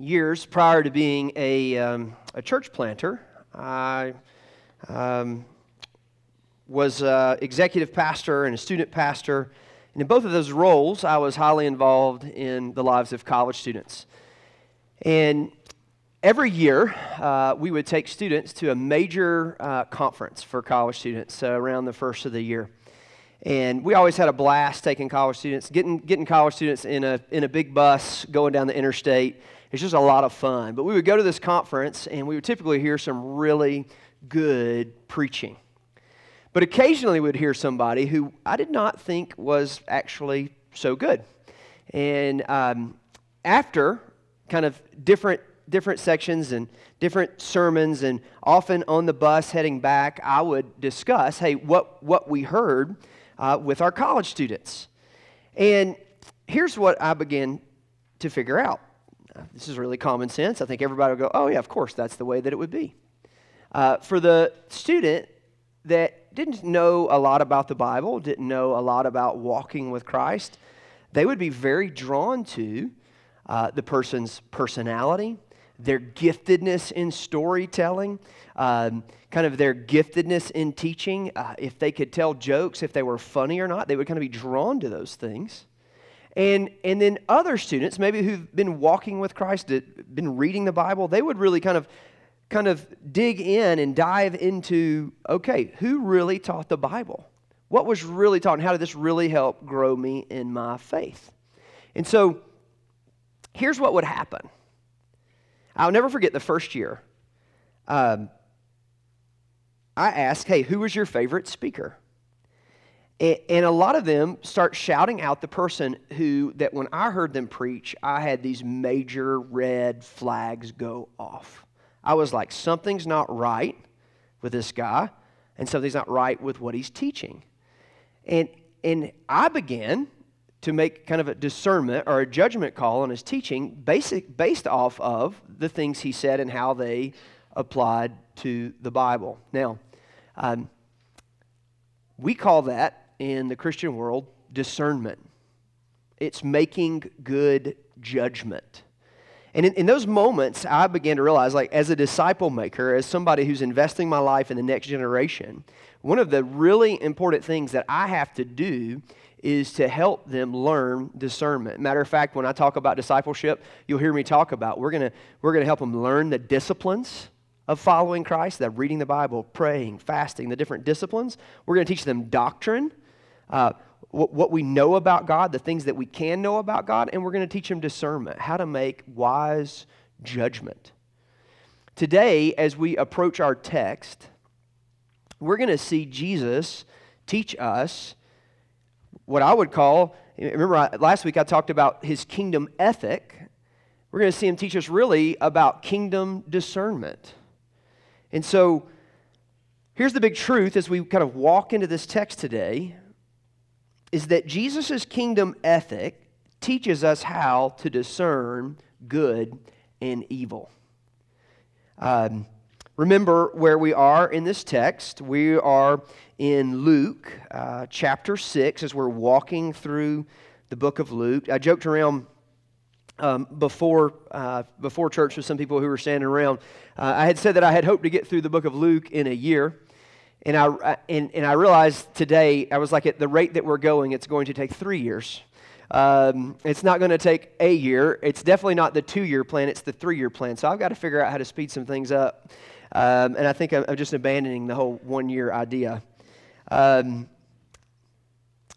years prior to being a, um, a church planter, I um, was executive pastor and a student pastor. And in both of those roles, I was highly involved in the lives of college students. And every year, uh, we would take students to a major uh, conference for college students around the first of the year. And we always had a blast taking college students, getting, getting college students in a, in a big bus going down the interstate. It's just a lot of fun. But we would go to this conference and we would typically hear some really good preaching. But occasionally we would hear somebody who I did not think was actually so good. And um, after kind of different different sections and different sermons and often on the bus heading back i would discuss hey what, what we heard uh, with our college students and here's what i began to figure out this is really common sense i think everybody would go oh yeah of course that's the way that it would be uh, for the student that didn't know a lot about the bible didn't know a lot about walking with christ they would be very drawn to uh, the person's personality, their giftedness in storytelling, um, kind of their giftedness in teaching. Uh, if they could tell jokes, if they were funny or not, they would kind of be drawn to those things. And, and then other students, maybe who've been walking with Christ, been reading the Bible, they would really kind of kind of dig in and dive into okay, who really taught the Bible? What was really taught, and how did this really help grow me in my faith? And so here's what would happen. I'll never forget the first year. Um, I asked, hey, who was your favorite speaker? And a lot of them start shouting out the person who, that when I heard them preach, I had these major red flags go off. I was like, something's not right with this guy, and something's not right with what he's teaching. And, and I began to make kind of a discernment or a judgment call on his teaching basic, based off of the things he said and how they applied to the Bible. Now, um, we call that in the Christian world discernment. It's making good judgment. And in, in, those moments, I began to realize, like, as a disciple maker, as somebody who's investing my life in the next generation, one of the really important things that I have to do is to help them learn discernment. Matter of fact, when I talk about discipleship, you'll hear me talk about we're to we're to help them learn the disciplines of following Christ, that reading the Bible, praying, fasting, the different disciplines. We're to teach them doctrine, uh, what, what we know about God, the things that we can know about God, and we're going to teach them discernment, how to make wise judgment. Today, as we approach our text, we're going to see Jesus teach us what I would call, remember last week I talked about his kingdom ethic. We're going to see him teach us really about kingdom discernment. And so here's the big truth as we kind of walk into this text today is that Jesus' kingdom ethic teaches us how to discern good and evil. Um, remember where we are in this text. We are in Luke uh, chapter 6 as we're walking through the book of Luke. I joked around um, before, uh, before church with some people who were standing around. Uh, I had said that I had hoped to get through the book of Luke in a year. And I, and, and I realized today, I was like, at the rate that we're going, it's going to take three years. Um, it's not going to take a year. It's definitely not the two year plan, it's the three year plan. So I've got to figure out how to speed some things up. Um, and I think I'm, I'm just abandoning the whole one year idea. Um,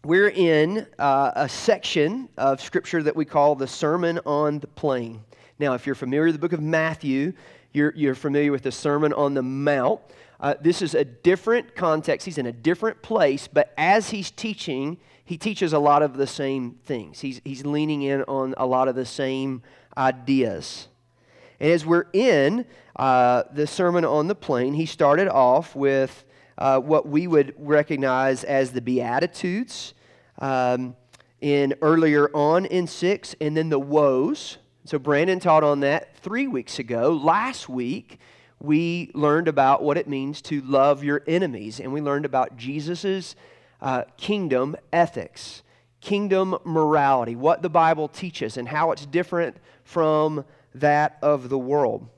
we're in uh, a section of Scripture that we call the Sermon on the Plain. Now, if you're familiar with the book of Matthew, you're, you're familiar with the Sermon on the Mount. Uh, this is a different context. He's in a different place, but as he's teaching, he teaches a lot of the same things. He's, he's leaning in on a lot of the same ideas. And as we're in uh, the Sermon on the Plain, he started off with uh, what we would recognize as the Beatitudes um, in earlier on in six, and then the woes. So Brandon taught on that three weeks ago. Last week, we learned about what it means to love your enemies, and we learned about Jesus' uh, kingdom ethics, kingdom morality, what the Bible teaches, and how it's different from that of the world.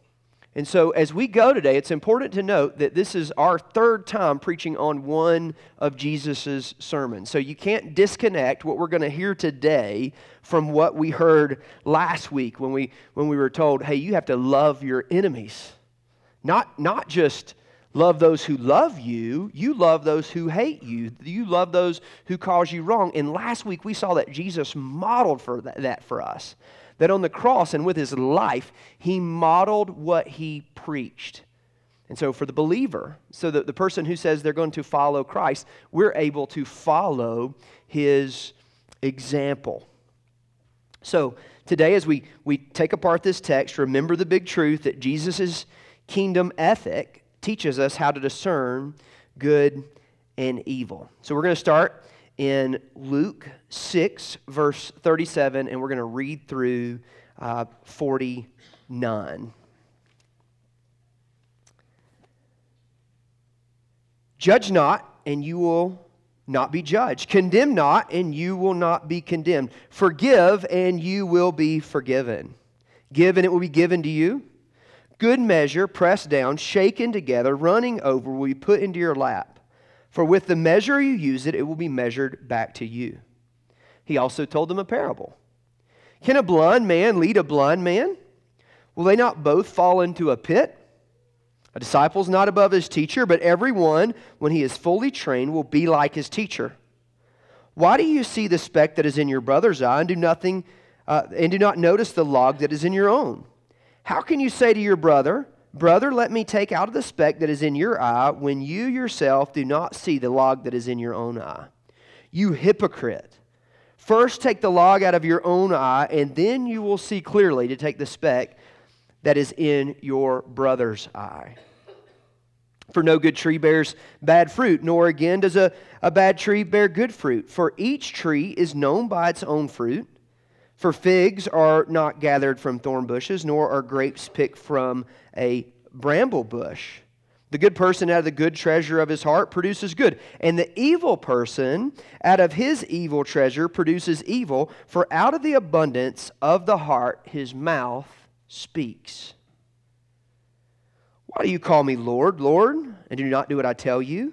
And so, as we go today, it's important to note that this is our third time preaching on one of Jesus' sermons. So, you can't disconnect what we're going to hear today from what we heard last week when we, when we were told, hey, you have to love your enemies. Not, not just love those who love you, you love those who hate you. You love those who cause you wrong. And last week, we saw that Jesus modeled for that, that for us that on the cross and with his life, he modeled what he preached. And so, for the believer, so that the person who says they're going to follow Christ, we're able to follow his example. So, today, as we, we take apart this text, remember the big truth that Jesus' kingdom ethic teaches us how to discern good and evil. So, we're going to start in Luke 6, verse 37, and we're going to read through uh, 49. Judge not, and you will not be judged. Condemn not, and you will not be condemned. Forgive, and you will be forgiven. Give, and it will be given to you. Good measure, pressed down, shaken together, running over, will be put into your lap. For with the measure you use it, it will be measured back to you. He also told them a parable. Can a blind man lead a blind man? Will they not both fall into a pit? A disciple is not above his teacher, but everyone, when he is fully trained, will be like his teacher. Why do you see the speck that is in your brother's eye and do nothing uh, and do not notice the log that is in your own? How can you say to your brother, Brother, let me take out of the speck that is in your eye when you yourself do not see the log that is in your own eye. You hypocrite. First take the log out of your own eye, and then you will see clearly to take the speck that is in your brother's eye. For no good tree bears bad fruit, nor again does a, a bad tree bear good fruit. For each tree is known by its own fruit. For figs are not gathered from thorn bushes, nor are grapes picked from a bramble bush. The good person out of the good treasure of his heart produces good, and the evil person out of his evil treasure produces evil, for out of the abundance of the heart his mouth speaks. Why do you call me Lord, Lord, and do not do what I tell you?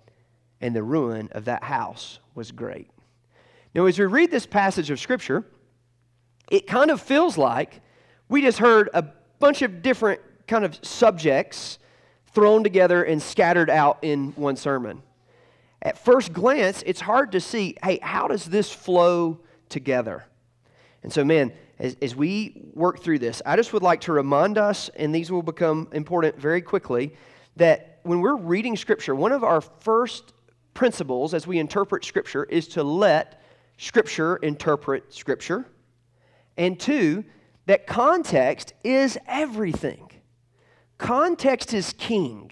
and the ruin of that house was great. Now, as we read this passage of Scripture, it kind of feels like we just heard a bunch of different kind of subjects thrown together and scattered out in one sermon. At first glance, it's hard to see hey, how does this flow together? And so, man, as, as we work through this, I just would like to remind us, and these will become important very quickly, that when we're reading Scripture, one of our first principles as we interpret Scripture is to let Scripture interpret Scripture. And two, that context is everything. Context is king.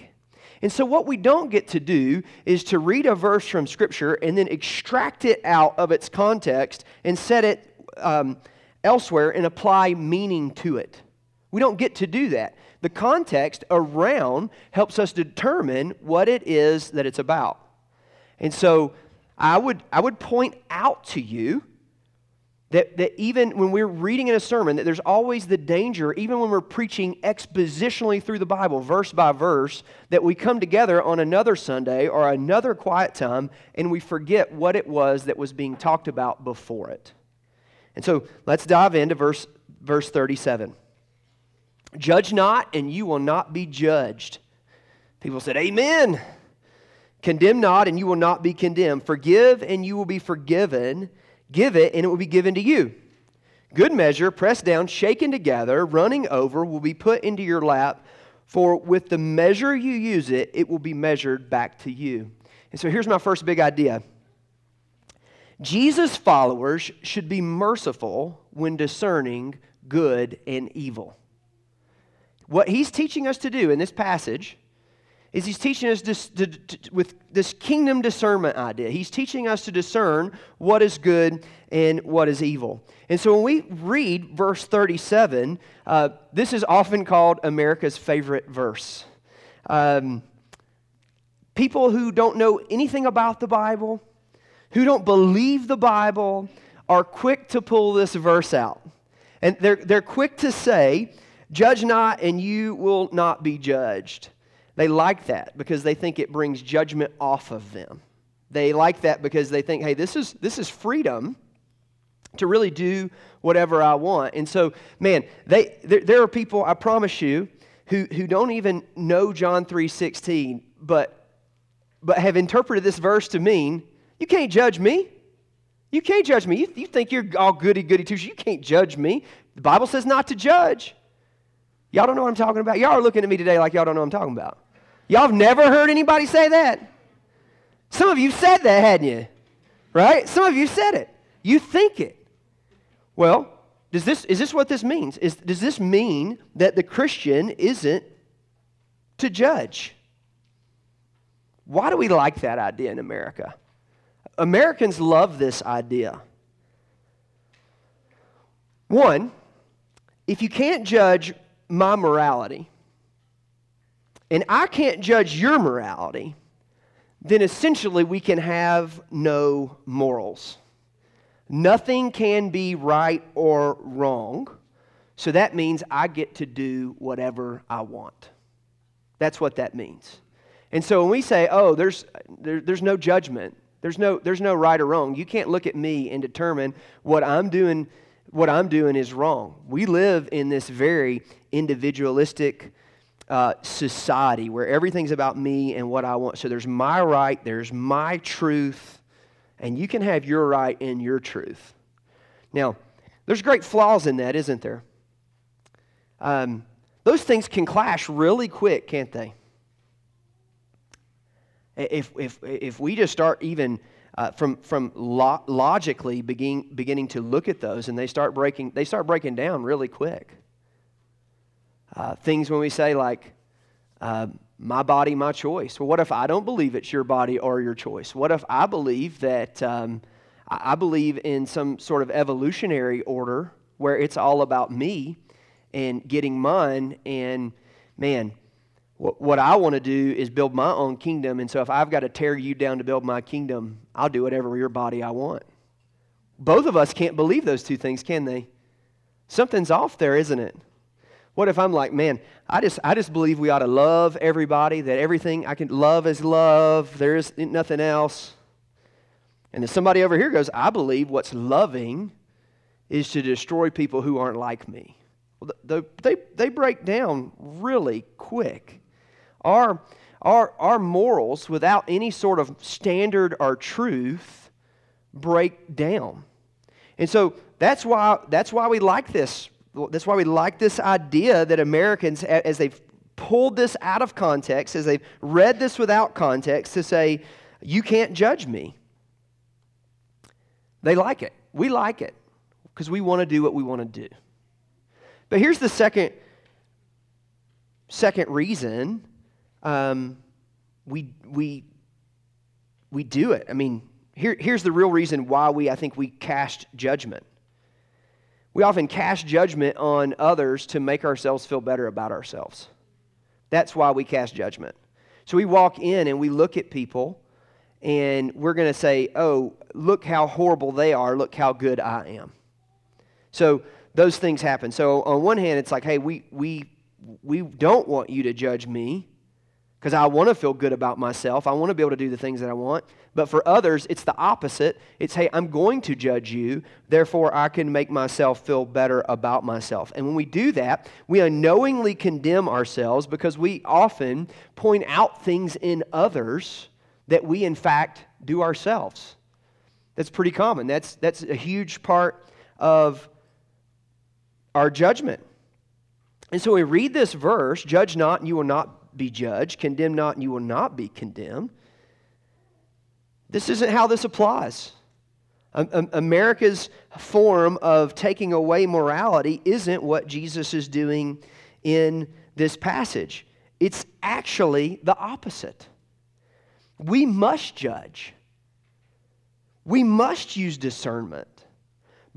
And so, what we don't get to do is to read a verse from Scripture and then extract it out of its context and set it um, elsewhere and apply meaning to it. We don't get to do that. The context around helps us determine what it is that it's about. And so I would, I would point out to you that, that even when we're reading in a sermon, that there's always the danger, even when we're preaching expositionally through the Bible, verse by verse, that we come together on another Sunday or another quiet time and we forget what it was that was being talked about before it. And so let's dive into verse, verse 37. Judge not, and you will not be judged. People said, Amen. Condemn not, and you will not be condemned. Forgive, and you will be forgiven. Give it, and it will be given to you. Good measure, pressed down, shaken together, running over, will be put into your lap. For with the measure you use it, it will be measured back to you. And so here's my first big idea Jesus' followers should be merciful when discerning good and evil. What he's teaching us to do in this passage is he's teaching us this, to, to, with this kingdom discernment idea. He's teaching us to discern what is good and what is evil. And so when we read verse 37, uh, this is often called America's favorite verse. Um, people who don't know anything about the Bible, who don't believe the Bible, are quick to pull this verse out. And they're, they're quick to say, Judge not, and you will not be judged. They like that because they think it brings judgment off of them. They like that because they think, hey, this is, this is freedom to really do whatever I want. And so, man, they, there, there are people, I promise you, who, who don't even know John 3.16, but, but have interpreted this verse to mean, you can't judge me. You can't judge me. You, you think you're all goody goody two You can't judge me. The Bible says not to judge. Y'all don't know what I'm talking about. Y'all are looking at me today like y'all don't know what I'm talking about. Y'all have never heard anybody say that? Some of you said that, hadn't you? Right? Some of you said it. You think it. Well, does this, is this what this means? Is, does this mean that the Christian isn't to judge? Why do we like that idea in America? Americans love this idea. One, if you can't judge my morality, and I can't judge your morality, then essentially we can have no morals. Nothing can be right or wrong. So that means I get to do whatever I want. That's what that means. And so when we say, oh, there's, there, there's no judgment, there's no, there's no right or wrong, you can't look at me and determine what I'm doing, what I'm doing is wrong. We live in this very individualistic, uh, society where everything's about me and what I want. So there's my right, there's my truth, and you can have your right and your truth. Now, there's great flaws in that, isn't there? Um, those things can clash really quick, can't they? If, if, if we just start even uh, from, from lo- logically begin, beginning to look at those and they start breaking, they start breaking down really quick. Uh, things when we say, like, uh, my body, my choice. Well, what if I don't believe it's your body or your choice? What if I believe that um, I believe in some sort of evolutionary order where it's all about me and getting mine? And man, what, what I want to do is build my own kingdom. And so if I've got to tear you down to build my kingdom, I'll do whatever your body I want. Both of us can't believe those two things, can they? Something's off there, isn't it? What if I'm like, man, I just, I just believe we ought to love everybody, that everything I can love is love, there is nothing else. And then somebody over here goes, I believe what's loving is to destroy people who aren't like me. Well, the, they, they break down really quick. Our, our, our morals, without any sort of standard or truth, break down. And so that's why, that's why we like this that's why we like this idea that Americans, as they've pulled this out of context, as they've read this without context, to say, you can't judge me. They like it. We like it because we want to do what we want to do. But here's the second, second reason um, we, we, we do it. I mean, here, here's the real reason why we, I think, we cast judgment. We often cast judgment on others to make ourselves feel better about ourselves. That's why we cast judgment. So we walk in and we look at people and we're going to say, oh, look how horrible they are, look how good I am. So those things happen. So on one hand, it's like, hey, we, we, we don't want you to judge me because I want to feel good about myself. I want to be able to do the things that I want. But for others, it's the opposite. It's, hey, I'm going to judge you, therefore I can make myself feel better about myself. And when we do that, we unknowingly condemn ourselves because we often point out things in others that we, in fact, do ourselves. That's pretty common. That's, that's a huge part of our judgment. And so we read this verse, judge not, and you will not be judged. Condemn not, and you will not be condemned. This isn't how this applies. America's form of taking away morality isn't what Jesus is doing in this passage. It's actually the opposite. We must judge. We must use discernment.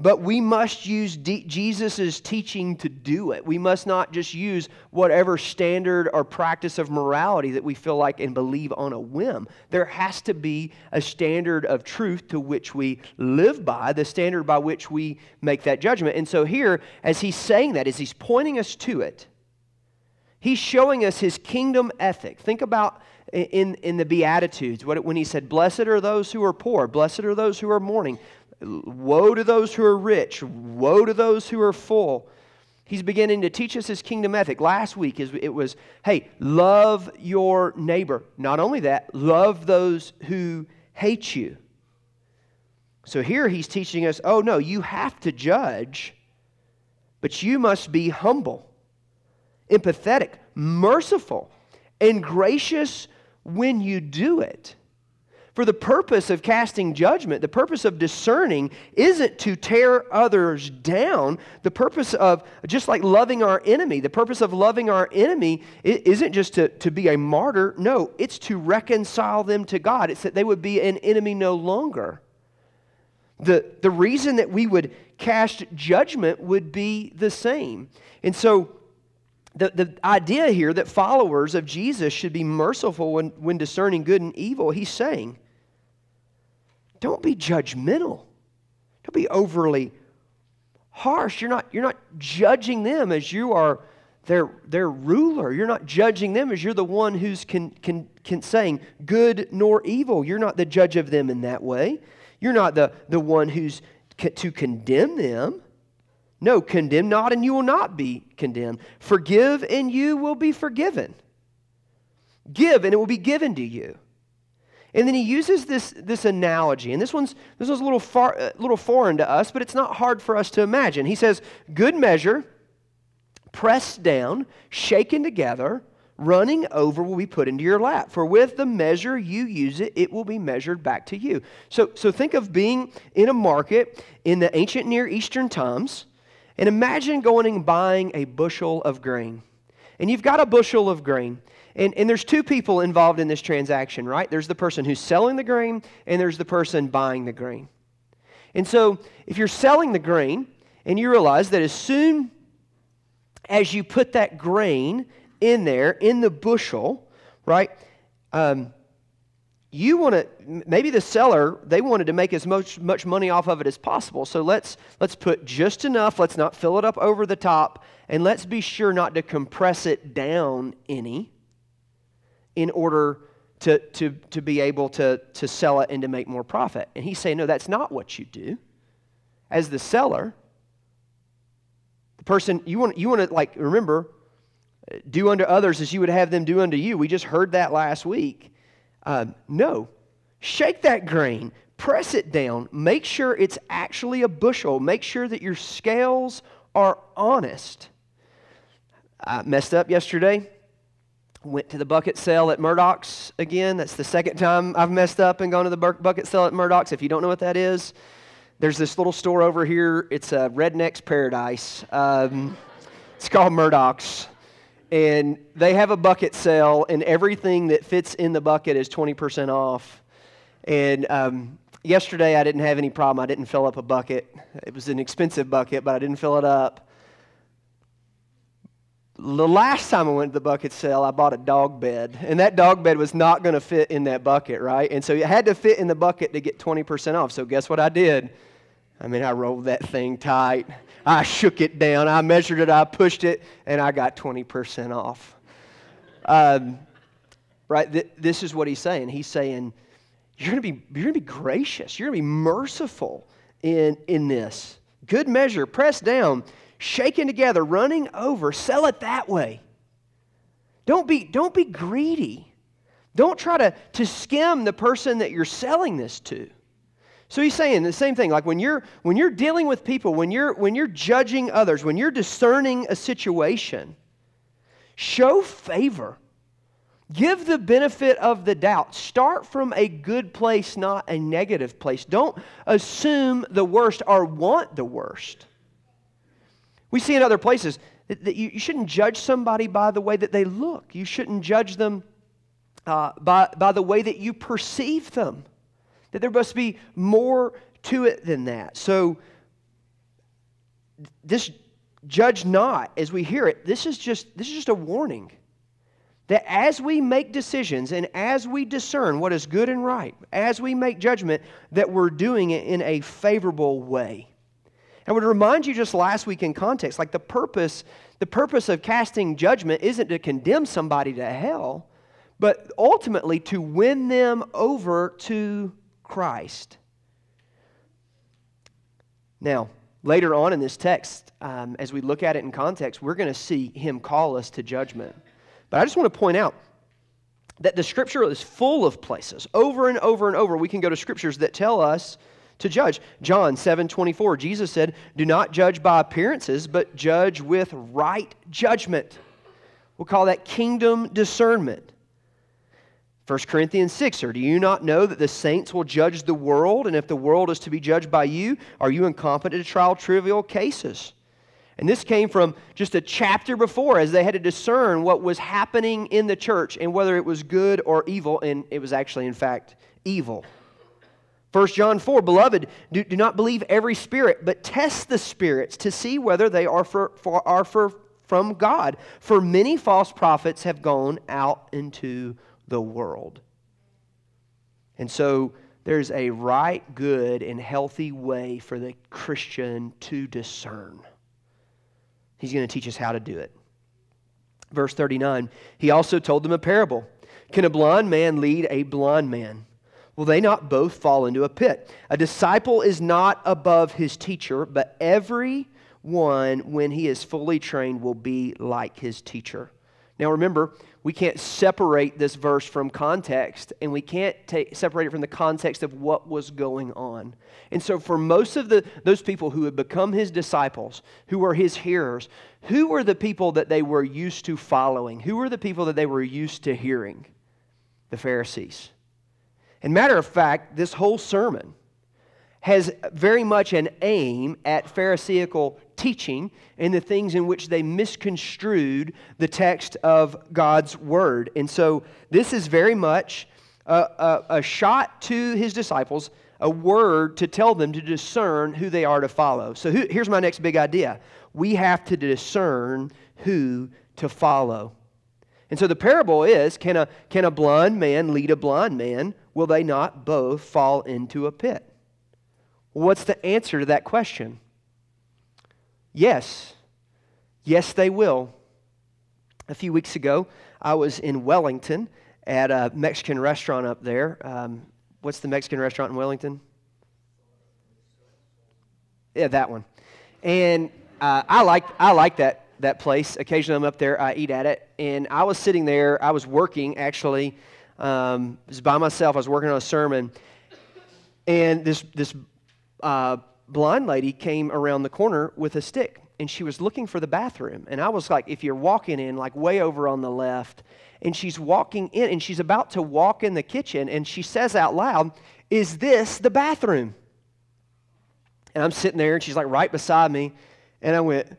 But we must use D- Jesus' teaching to do it. We must not just use whatever standard or practice of morality that we feel like and believe on a whim. There has to be a standard of truth to which we live by, the standard by which we make that judgment. And so, here, as he's saying that, as he's pointing us to it, he's showing us his kingdom ethic. Think about in, in the Beatitudes when he said, Blessed are those who are poor, blessed are those who are mourning. Woe to those who are rich. Woe to those who are full. He's beginning to teach us his kingdom ethic. Last week, it was, hey, love your neighbor. Not only that, love those who hate you. So here he's teaching us oh, no, you have to judge, but you must be humble, empathetic, merciful, and gracious when you do it. For the purpose of casting judgment, the purpose of discerning isn't to tear others down. The purpose of, just like loving our enemy, the purpose of loving our enemy isn't just to, to be a martyr. No, it's to reconcile them to God. It's that they would be an enemy no longer. The, the reason that we would cast judgment would be the same. And so, the, the idea here that followers of Jesus should be merciful when, when discerning good and evil, he's saying, don't be judgmental. Don't be overly harsh. You're not, you're not judging them as you are their, their ruler. You're not judging them as you're the one who's can, can, can saying good nor evil. You're not the judge of them in that way. You're not the, the one who's to condemn them. No, condemn not, and you will not be condemned. Forgive, and you will be forgiven. Give, and it will be given to you. And then he uses this, this analogy, and this one's, this one's a little, far, a little foreign to us, but it's not hard for us to imagine. He says, Good measure, pressed down, shaken together, running over will be put into your lap. For with the measure you use it, it will be measured back to you. So, so think of being in a market in the ancient Near Eastern times, and imagine going and buying a bushel of grain. And you've got a bushel of grain. And, and there's two people involved in this transaction, right? There's the person who's selling the grain, and there's the person buying the grain. And so, if you're selling the grain, and you realize that as soon as you put that grain in there, in the bushel, right? Um, you want to maybe the seller they wanted to make as much much money off of it as possible so let's let's put just enough let's not fill it up over the top and let's be sure not to compress it down any in order to, to, to be able to, to sell it and to make more profit. And he's saying, no, that's not what you do. As the seller, the person, you want, you want to, like, remember, do unto others as you would have them do unto you. We just heard that last week. Um, no. Shake that grain, press it down, make sure it's actually a bushel, make sure that your scales are honest. I messed up yesterday. Went to the bucket sale at Murdoch's again. That's the second time I've messed up and gone to the bucket sale at Murdoch's. If you don't know what that is, there's this little store over here. It's a Redneck's Paradise. Um, it's called Murdoch's. And they have a bucket sale, and everything that fits in the bucket is 20% off. And um, yesterday I didn't have any problem. I didn't fill up a bucket. It was an expensive bucket, but I didn't fill it up. The last time I went to the bucket sale, I bought a dog bed, and that dog bed was not going to fit in that bucket, right? And so it had to fit in the bucket to get 20% off. So guess what I did? I mean, I rolled that thing tight. I shook it down. I measured it. I pushed it, and I got 20% off. Um, right? Th- this is what he's saying. He's saying, you're going to be, you're going to be gracious. You're going to be merciful in, in this. Good measure, pressed down shaken together, running over. Sell it that way. Don't be, don't be greedy. Don't try to, to skim the person that you're selling this to. So he's saying the same thing. Like when you're when you're dealing with people, when you're when you're judging others, when you're discerning a situation, show favor. Give the benefit of the doubt. Start from a good place, not a negative place. Don't assume the worst or want the worst. We see in other places, That, you, shouldn't judge somebody by the way that they look. You shouldn't judge them uh, by, by the way that you perceive them. That there must be more to it than that. So, this judge not as we hear it, this is just, this is just a warning that as we make decisions and as we discern what is good and right, as we make judgment, that we're doing it in a favorable way. I would remind you just last week in context, like the purpose, the purpose of casting judgment isn't to condemn somebody to hell, but ultimately to win them over to Christ. Now, later on in this text, um, as we look at it in context, we're going to see him call us to judgment. But I just want to point out that the scripture is full of places. Over and over and over, we can go to scriptures that tell us to judge. John 7 24, Jesus said, Do not judge by appearances, but judge with right judgment. We'll call that kingdom discernment. 1 Corinthians 6, or do you not know that the saints will judge the world? And if the world is to be judged by you, are you incompetent to trial trivial cases? And this came from just a chapter before as they had to discern what was happening in the church and whether it was good or evil. And it was actually, in fact, evil. 1 John 4 Beloved, do, do not believe every spirit, but test the spirits to see whether they are, for, for, are for, from God. For many false prophets have gone out into the world. And so there's a right, good, and healthy way for the Christian to discern. He's going to teach us how to do it. Verse 39 He also told them a parable Can a blind man lead a blind man? Will they not both fall into a pit? A disciple is not above his teacher, but every one, when he is fully trained, will be like his teacher. Now remember, we can't separate this verse from context, and we can't take, separate it from the context of what was going on. And so, for most of the, those people who had become his disciples, who were his hearers, who were the people that they were used to following? Who were the people that they were used to hearing? The Pharisees. And matter of fact, this whole sermon has very much an aim at Pharisaical teaching and the things in which they misconstrued the text of God's word. And so this is very much a, a, a, shot to his disciples, a word to tell them to discern who they are to follow. So who, here's my next big idea we have to discern who to follow. And so the parable is can a, can a blind man lead a blind man? Will they not both fall into a pit? What's the answer to that question? Yes. Yes, they will. A few weeks ago, I was in Wellington at a Mexican restaurant up there. Um, what's the Mexican restaurant in Wellington? Yeah, that one. And uh, I like I like that that place. Occasionally, I'm up there. I eat at it. And I was sitting there. I was working actually. Um, was by myself. I was working on a sermon, and this this uh, blind lady came around the corner with a stick and she was looking for the bathroom. And I was like, if you're walking in, like way over on the left, and she's walking in and she's about to walk in the kitchen and she says out loud, Is this the bathroom? And I'm sitting there and she's like right beside me. And I went,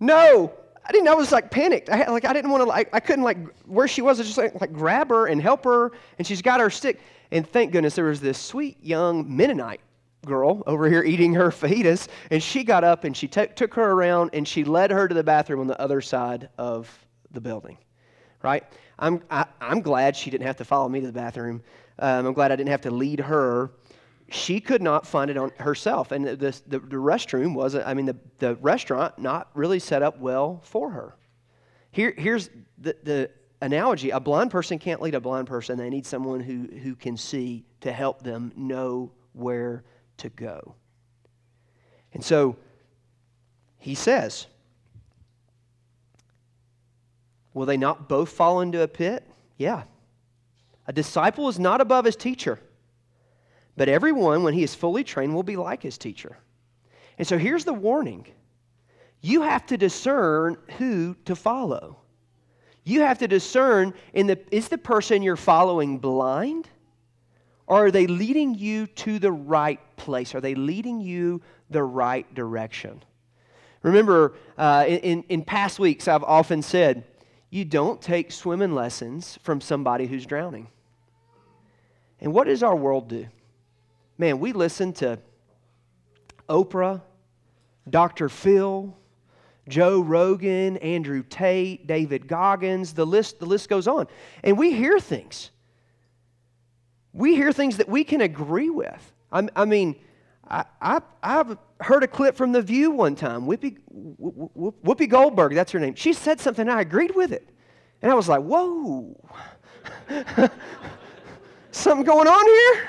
No. I didn't. I was like panicked. I like I didn't want to. Like I couldn't like where she was. I just like, like grab her and help her. And she's got her stick. And thank goodness there was this sweet young Mennonite girl over here eating her fajitas, and she got up and she t- took her around and she led her to the bathroom on the other side of the building. Right? I'm, I, am i am glad she didn't have to follow me to the bathroom. Um, I'm glad I didn't have to lead her. She could not find it on herself, and the, the, the restroom was, I mean, the, the restaurant not really set up well for her. Here, here's the, the analogy a blind person can't lead a blind person. They need someone who, who can see to help them know where to go. And so he says, Will they not both fall into a pit? Yeah. A disciple is not above his teacher, but everyone, when he is fully trained, will be like his teacher. And so here's the warning you have to discern who to follow. You have to discern in the, is the person you're following blind? Or are they leading you to the right place? Are they leading you the right direction? Remember, uh, in, in past weeks, I've often said, you don't take swimming lessons from somebody who's drowning. And what does our world do? Man, we listen to Oprah, Dr. Phil, Joe Rogan, Andrew Tate, David Goggins, the list, the list goes on. And we hear things. We hear things that we can agree with. I, I mean, I, I, have heard a clip from The View one time. Whoopi, Whoopi Goldberg, that's her name. She said something, I agreed with it. And I was like, whoa. something going on here?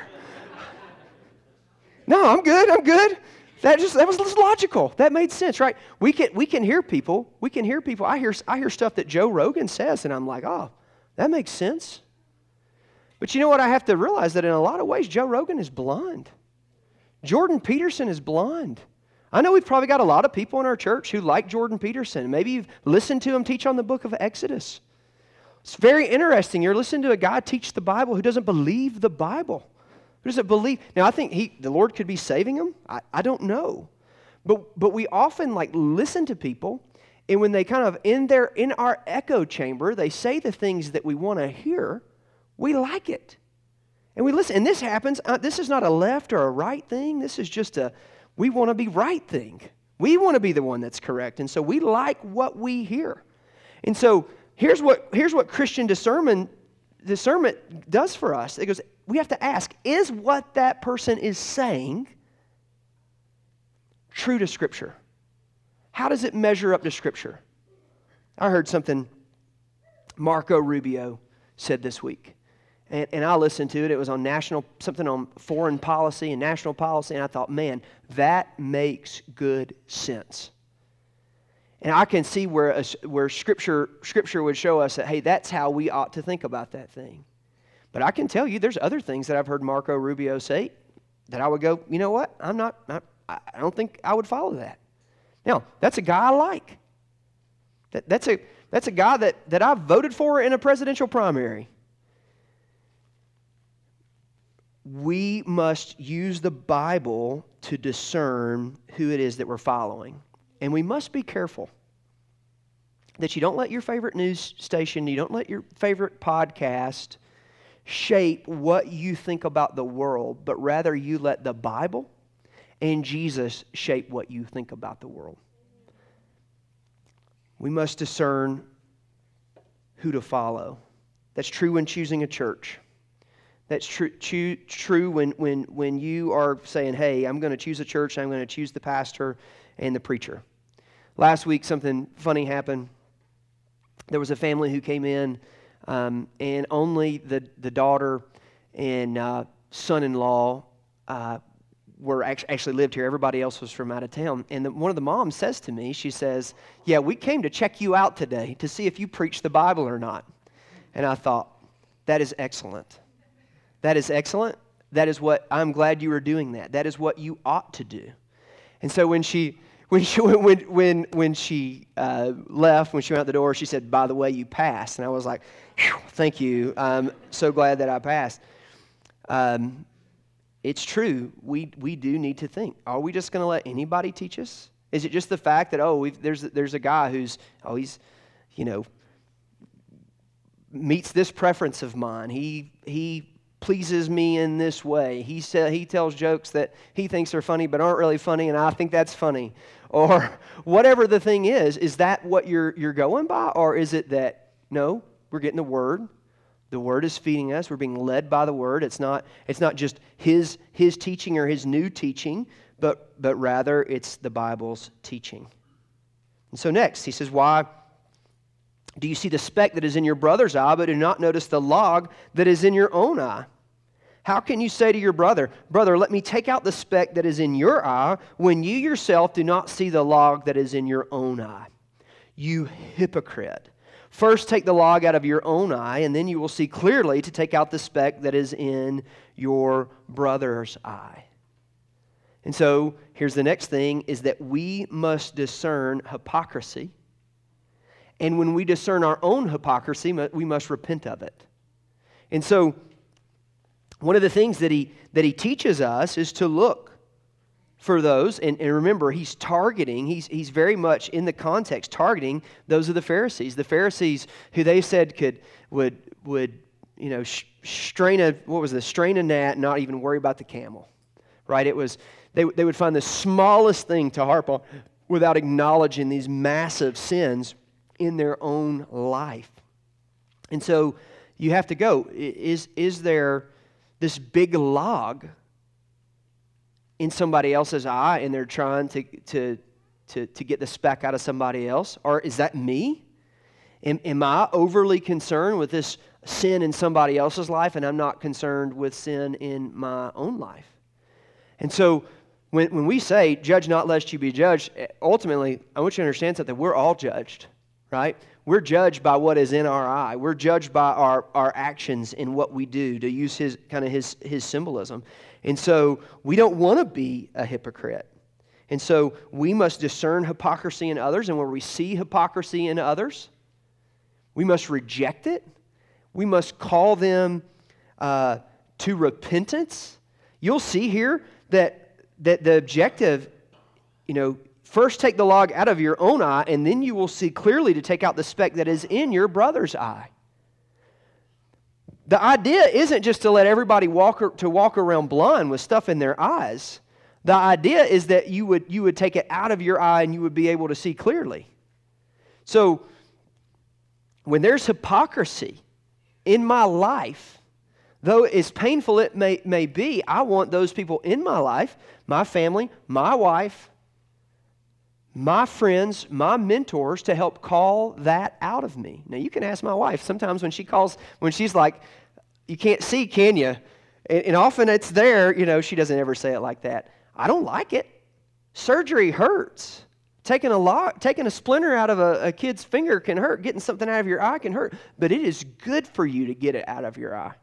No, I'm good, I'm good. That just that was logical. That made sense, right? We can we can hear people. We can hear people. I hear I hear stuff that Joe Rogan says, and I'm like, oh, that makes sense. But you know what? I have to realize that in a lot of ways, Joe Rogan is blind. Jordan Peterson is blind. I know we've probably got a lot of people in our church who like Jordan Peterson. Maybe you've listened to him teach on the book of Exodus. It's very interesting. You're listening to a guy teach the Bible who doesn't believe the Bible. Who doesn't believe? Now, I think he, the Lord could be saving him. I, I don't know. But, but we often like listen to people, and when they kind of in their in our echo chamber, they say the things that we want to hear, we like it. And we listen. And this happens, uh, this is not a left or a right thing. This is just a we want to be right thing. We want to be the one that's correct. And so we like what we hear. And so here's what here's what Christian discernment discernment does for us. It goes, we have to ask is what that person is saying true to Scripture? How does it measure up to Scripture? I heard something Marco Rubio said this week. And, and I listened to it. It was on national, something on foreign policy and national policy. And I thought, man, that makes good sense. And I can see where, a, where scripture, scripture would show us that, hey, that's how we ought to think about that thing. But I can tell you, there's other things that I've heard Marco Rubio say that I would go, you know what? I'm not, I, I don't think I would follow that. Now, that's a guy I like. That, that's, a, that's a guy that, that I voted for in a presidential primary. We must use the Bible to discern who it is that we're following. And we must be careful that you don't let your favorite news station, you don't let your favorite podcast, shape what you think about the world, but rather you let the Bible and Jesus shape what you think about the world. We must discern who to follow. That's true when choosing a church. That's true, true, when, when, when you are saying, hey, I'm going to choose a church, I'm going to choose the pastor and the preacher. Last week, something funny happened. There was a family who came in um, and only the, the daughter and uh, son in law uh, were actually, actually lived here. Everybody else was from out of town. And the, one of the moms says to me, she says, Yeah, we came to check you out today to see if you preach the Bible or not. And I thought, That is excellent. That is excellent. That is what I'm glad you are doing that. That is what you ought to do. And so when she when she, when, when, when she uh, left, when she went out the door, she said, By the way, you passed. And I was like, Thank you. I'm so glad that I passed. Um, it's true. We, we do need to think. Are we just going to let anybody teach us? Is it just the fact that, oh, there's, there's a guy who's, oh, he's, you know, meets this preference of mine. He, he pleases me in this way. He, sa- he tells jokes that he thinks are funny but aren't really funny, and I think that's funny. Or whatever the thing is, is that what you're, you're going by? Or is it that, no, we're getting the Word. The Word is feeding us. We're being led by the Word. It's not, it's not just his, his teaching or his new teaching, but, but rather it's the Bible's teaching. And so next, he says, Why do you see the speck that is in your brother's eye, but do not notice the log that is in your own eye? How can you say to your brother, Brother, let me take out the speck that is in your eye, when you yourself do not see the log that is in your own eye? You hypocrite. First, take the log out of your own eye, and then you will see clearly to take out the speck that is in your brother's eye. And so, here's the next thing is that we must discern hypocrisy. And when we discern our own hypocrisy, we must repent of it. And so, one of the things that he, that he teaches us is to look for those, and, and remember, he's targeting, he's, he's very much in the context targeting those of the Pharisees. The Pharisees who they said could, would, would you know, strain a, what was this, strain a gnat, not even worry about the camel, right? It was, they, they would find the smallest thing to harp on without acknowledging these massive sins in their own life. And so you have to go, is, is there this big log in somebody else's eye and they're trying to, to, to, to get the speck out of somebody else? Or is that me? Am, am I overly concerned with this sin in somebody else's life and I'm not concerned with sin in my own life? And so when, when we say, judge not lest you be judged, ultimately, I want you to understand something. We're all judged, right? We're judged by what is in our eye. We're judged by our, our actions and what we do, to use his kind of his, his symbolism. And so we don't want to be a hypocrite. And so we must discern hypocrisy in others, and where we see hypocrisy in others, we must reject it. We must call them uh, to repentance. You'll see here that, that the objective, you know, first take the log out of your own eye, and then you will see clearly to take out the speck that is in your brother's eye. The idea isn't just to let everybody walk to walk around blind with stuff in their eyes. The idea is that you would, you would take it out of your eye and you would be able to see clearly. So, when there's hypocrisy in my life, though as painful it may, may be, I want those people in my life, my family, my wife, my friends, my mentors to help call that out of me. Now, you can ask my wife. Sometimes when she calls, when she's like, you can't see, can you? And, often it's there, you know, she doesn't ever say it like that. I don't like it. Surgery hurts. Taking a lot, taking a splinter out of a, a, kid's finger can hurt. Getting something out of your eye can hurt. But it is good for you to get it out of your eye.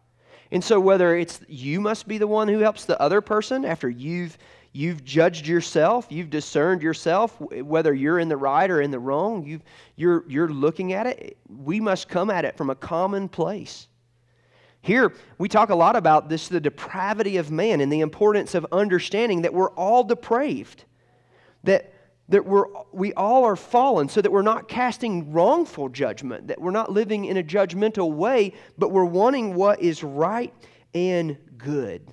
And so whether it's you must be the one who helps the other person after you've You've judged yourself, you've discerned yourself, whether you're in the right or in the wrong. you you're, you're looking at it. We must come at it from a common place. Here, we talk a lot about this the depravity of man and the importance of understanding that we're all depraved, that, that we're, we all are fallen, so that we're not casting wrongful judgment, that we're not living in a judgmental way, but we're wanting what is right and good.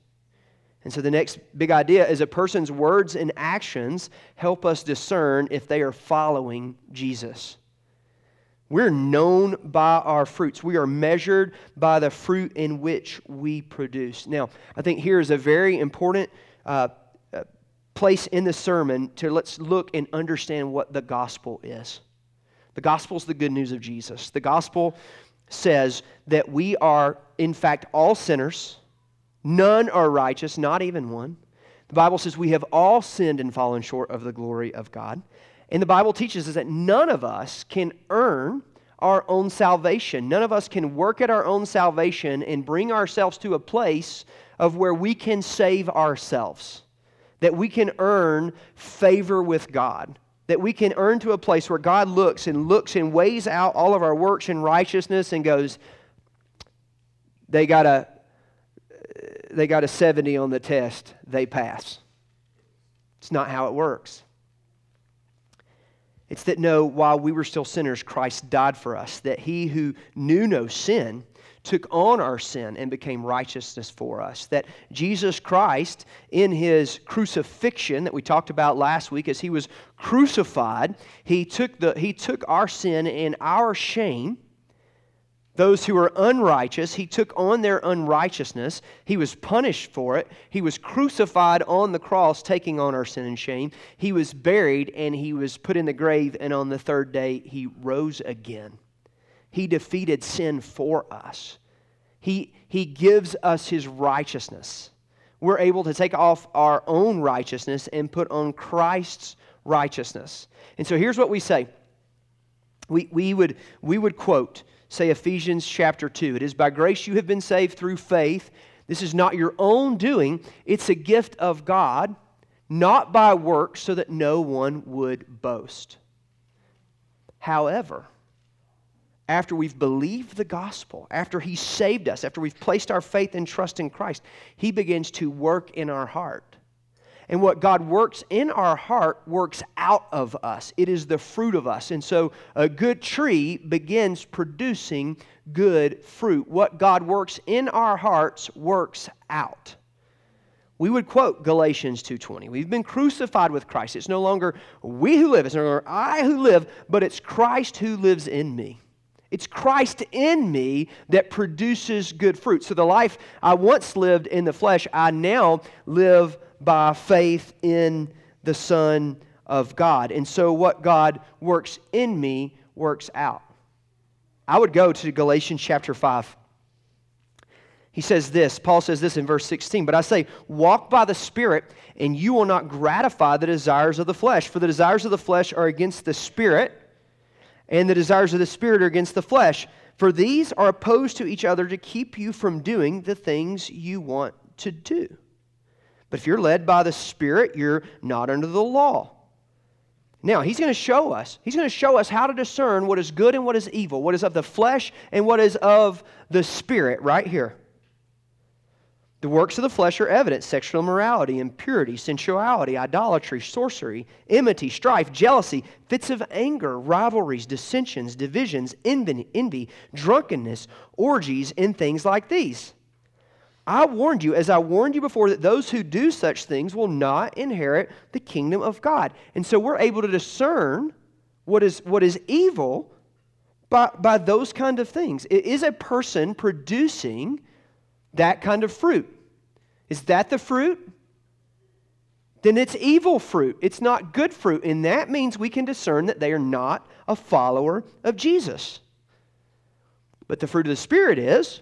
And so the next big idea is a person's words and actions help us discern if they are following Jesus. We're known by our fruits. We are measured by the fruit in which we produce. Now, I think here is a very important uh, uh place in the sermon to let's look and understand what the gospel is. The gospel is the good news of Jesus. The gospel says that we are, in fact, all sinners None are righteous, not even one. The Bible says we have all sinned and fallen short of the glory of God. And the Bible teaches us that none of us can earn our own salvation. None of us can work at our own salvation and bring ourselves to a place of where we can save ourselves, that we can earn favor with God, that we can earn to a place where God looks and looks and weighs out all of our works and righteousness and goes, they got a they got a 70 on the test, they pass. It's not how it works. It's that no, while we were still sinners, Christ died for us, that he who knew no sin took on our sin and became righteousness for us. That Jesus Christ, in his crucifixion that we talked about last week, as he was crucified, he took, the, he took our sin and our shame those who were unrighteous, he took on their unrighteousness. He was punished for it. He was crucified on the cross, taking on our sin and shame. He was buried and he was put in the grave, and on the third day, he rose again. He defeated sin for us. He, he gives us his righteousness. we're able to take off our own righteousness and put on Christ's righteousness. And so here's what we say we, we, would, we would quote, say, Ephesians chapter 2. It is by grace you have been saved through faith. This is not your own doing, it's a gift of God, not by works, so that no one would boast. However, after we've believed the gospel, after He saved us, after we've placed our faith and trust in Christ, He begins to work in our heart. And what God works in our heart works out of us. It is the fruit of us. And so a good tree begins producing good fruit. What God works in our hearts works out. We would quote Galatians 2:20. We've been crucified with Christ. It's no longer we who live, it's no longer I who live, but it's Christ who lives in me. It's Christ in me that produces good fruit. So the life I once lived in the flesh, I now live by faith in the Son of God. And so what God works in me works out. I would go to Galatians chapter 5. He says this, Paul says this in verse 16, but I say, walk by the Spirit, and you will not gratify the desires of the flesh. For the desires of the flesh are against the Spirit and the desires of the Spirit are against the flesh. For these are opposed to each other to keep you from doing the things you want to do. But if you're led by the Spirit, you're not under the law. Now, he's going to show us. He's going to show us how to discern what is good and what is evil, what is of the flesh and what is of the Spirit, right here. The works of the flesh are evident sexual immorality, impurity, sensuality, idolatry, sorcery, enmity, strife, jealousy, fits of anger, rivalries, dissensions, divisions, envy, envy, drunkenness, orgies, and things like these. I warned you, as I warned you before, that those who do such things will not inherit the kingdom of God. And so we're able to discern what is, what is evil by, by those kind of things. It is a person producing that kind of fruit. Is that the fruit? Then it's evil fruit. It's not good fruit. And that means we can discern that they are not a follower of Jesus. But the fruit of the Spirit is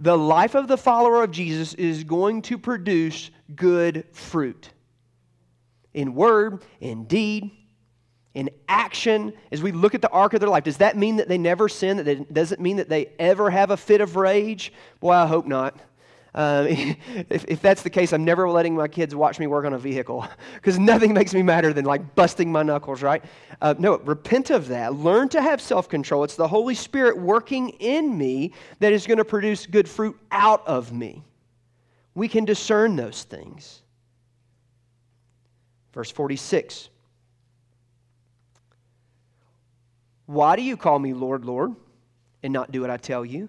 the life of the follower of Jesus is going to produce good fruit in word, in deed, in action as we look at the arc of their life. Does that mean that they never sin? That it doesn't mean that they ever have a fit of rage? Boy, I hope not. Uh, if, if that's the case, I'm never letting my kids watch me work on a vehicle because nothing makes me madder than like busting my knuckles, right? Uh, no, repent of that. Learn to have self control. It's the Holy Spirit working in me that is going to produce good fruit out of me. We can discern those things. Verse 46 Why do you call me Lord, Lord, and not do what I tell you?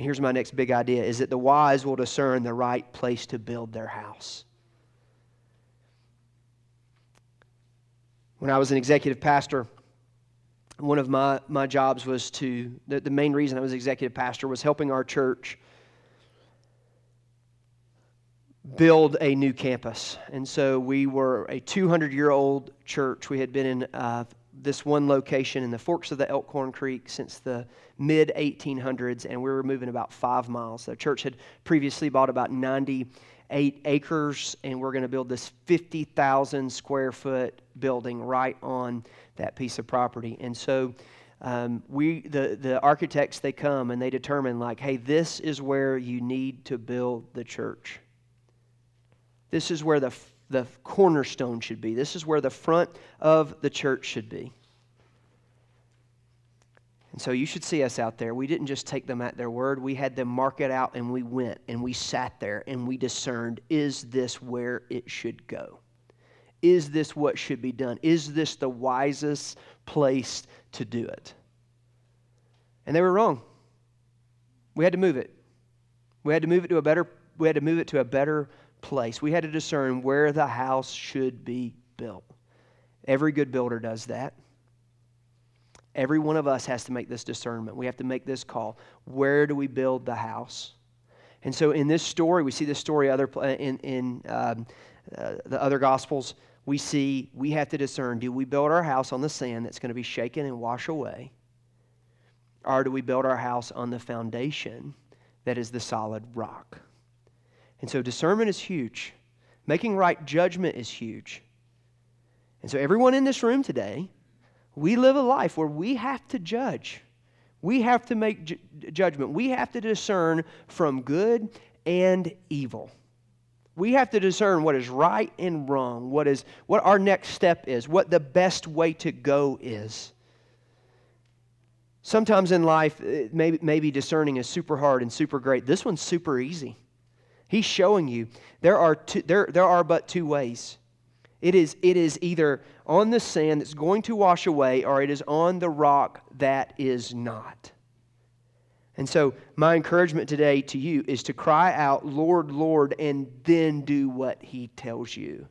And here's my next big idea is that the wise will discern the right place to build their house. When I was an executive pastor, one of my, my jobs was to, the, the main reason I was executive pastor was helping our church build a new campus. And so we were a 200 year old church. We had been in uh, this one location in the forks of the Elkhorn Creek since the mid 1800s, and we were moving about five miles. The church had previously bought about 98 acres, and we're going to build this 50,000 square foot building right on that piece of property. And so um, we the, the architects they come and they determine like hey this is where you need to build the church this is where the the cornerstone should be. This is where the front of the church should be. And so you should see us out there. We didn't just take them at their word, we had them mark it out and we went and we sat there and we discerned is this where it should go? Is this what should be done? Is this the wisest place to do it? And they were wrong. We had to move it. We had to move it to a better we had to move it to a better place. We had to discern where the house should be built. Every good builder does that. Every one of us has to make this discernment. We have to make this call. Where do we build the house? And so in this story, we see this story other in, in um, uh, the other gospels. We see we have to discern do we build our house on the sand that's going to be shaken and wash away? Or do we build our house on the foundation that is the solid rock? And so discernment is huge. Making right judgment is huge. And so everyone in this room today, we live a life where we have to judge. We have to make ju- judgment. We have to discern from good and evil. We have to discern what is right and wrong, what is what our next step is, what the best way to go is. Sometimes in life, eh, maybe, maybe discerning is super hard and super great. This one's super easy. He's showing you there are, two, there, there are but two ways. It is, it is either on the sand that's going to wash away, or it is on the rock that is not. And so, my encouragement today to you is to cry out, Lord, Lord, and then do what He tells you.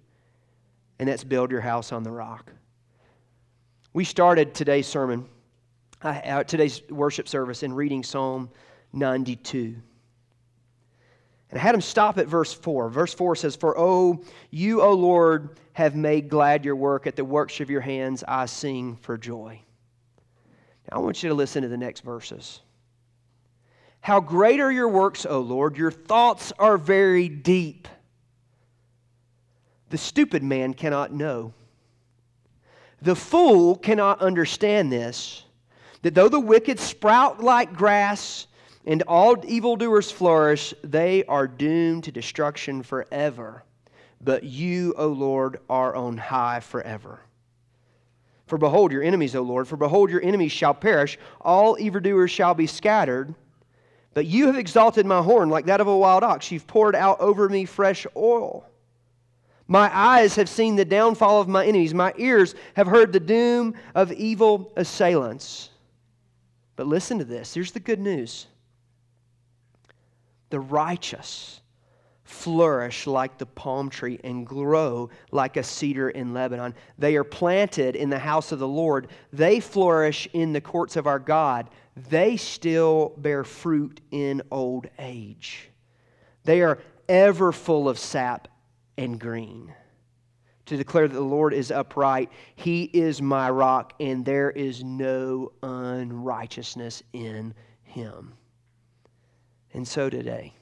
And that's build your house on the rock. We started today's sermon, uh, today's worship service, in reading Psalm 92. And I had him stop at verse 4. Verse 4 says, For, oh, you, O Lord, have made glad your work. At the works of your hands I sing for joy. Now, I want you to listen to the next verses. How great are your works, O Lord! Your thoughts are very deep. The stupid man cannot know. The fool cannot understand this that though the wicked sprout like grass, and all evildoers flourish, they are doomed to destruction forever. But you, O Lord, are on high forever. For behold your enemies, O Lord, for behold your enemies shall perish, all evildoers shall be scattered. But you have exalted my horn like that of a wild ox. You've poured out over me fresh oil. My eyes have seen the downfall of my enemies. My ears have heard the doom of evil assailants. But listen to this. Here's the good news the righteous flourish like the palm tree and grow like a cedar in Lebanon. They are planted in the house of the Lord. They flourish in the courts of our God. They still bear fruit in old age. They are ever full of sap and green. To declare that the Lord is upright, He is my rock, and there is no unrighteousness in Him. And so today,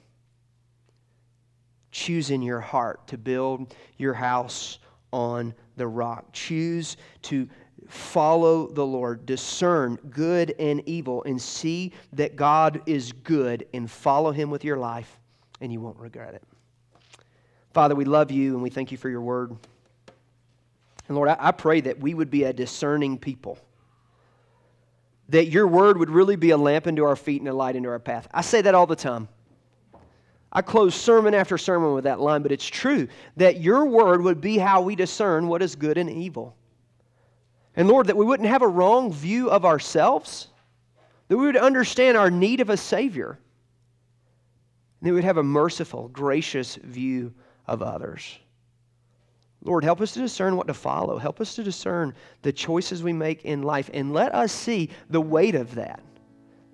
choose in your heart to build your house on the rock. Choose to follow the Lord, discern good and evil, and see that God is good and follow Him with your life, and you won't regret it. Father, we love you and we thank you for your word. And Lord, I, pray that we would be a discerning people that your word would really be a lamp into our feet and a light into our path. I say that all the time. I close sermon after sermon with that line, but it's true that your word would be how we discern what is good and evil. And Lord, that we wouldn't have a wrong view of ourselves, that we would understand our need of a Savior, and that we would have a merciful, gracious view of others. Lord, help us to discern what to follow. Help us to discern the choices we make in life. And let us see the weight of that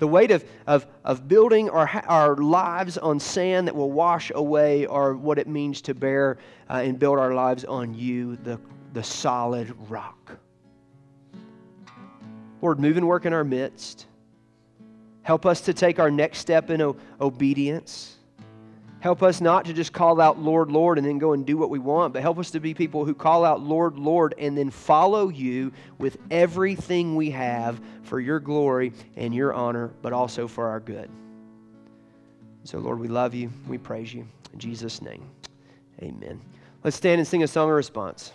the weight of, of, of building our, our lives on sand that will wash away, or what it means to bear uh, and build our lives on you, the, the solid rock. Lord, move and work in our midst. Help us to take our next step in o- obedience. Help us not to just call out, Lord, Lord, and then go and do what we want, but help us to be people who call out, Lord, Lord, and then follow you with everything we have for your glory and your honor, but also for our good. So, Lord, we love you. We praise you. In Jesus' name, amen. Let's stand and sing a song of response.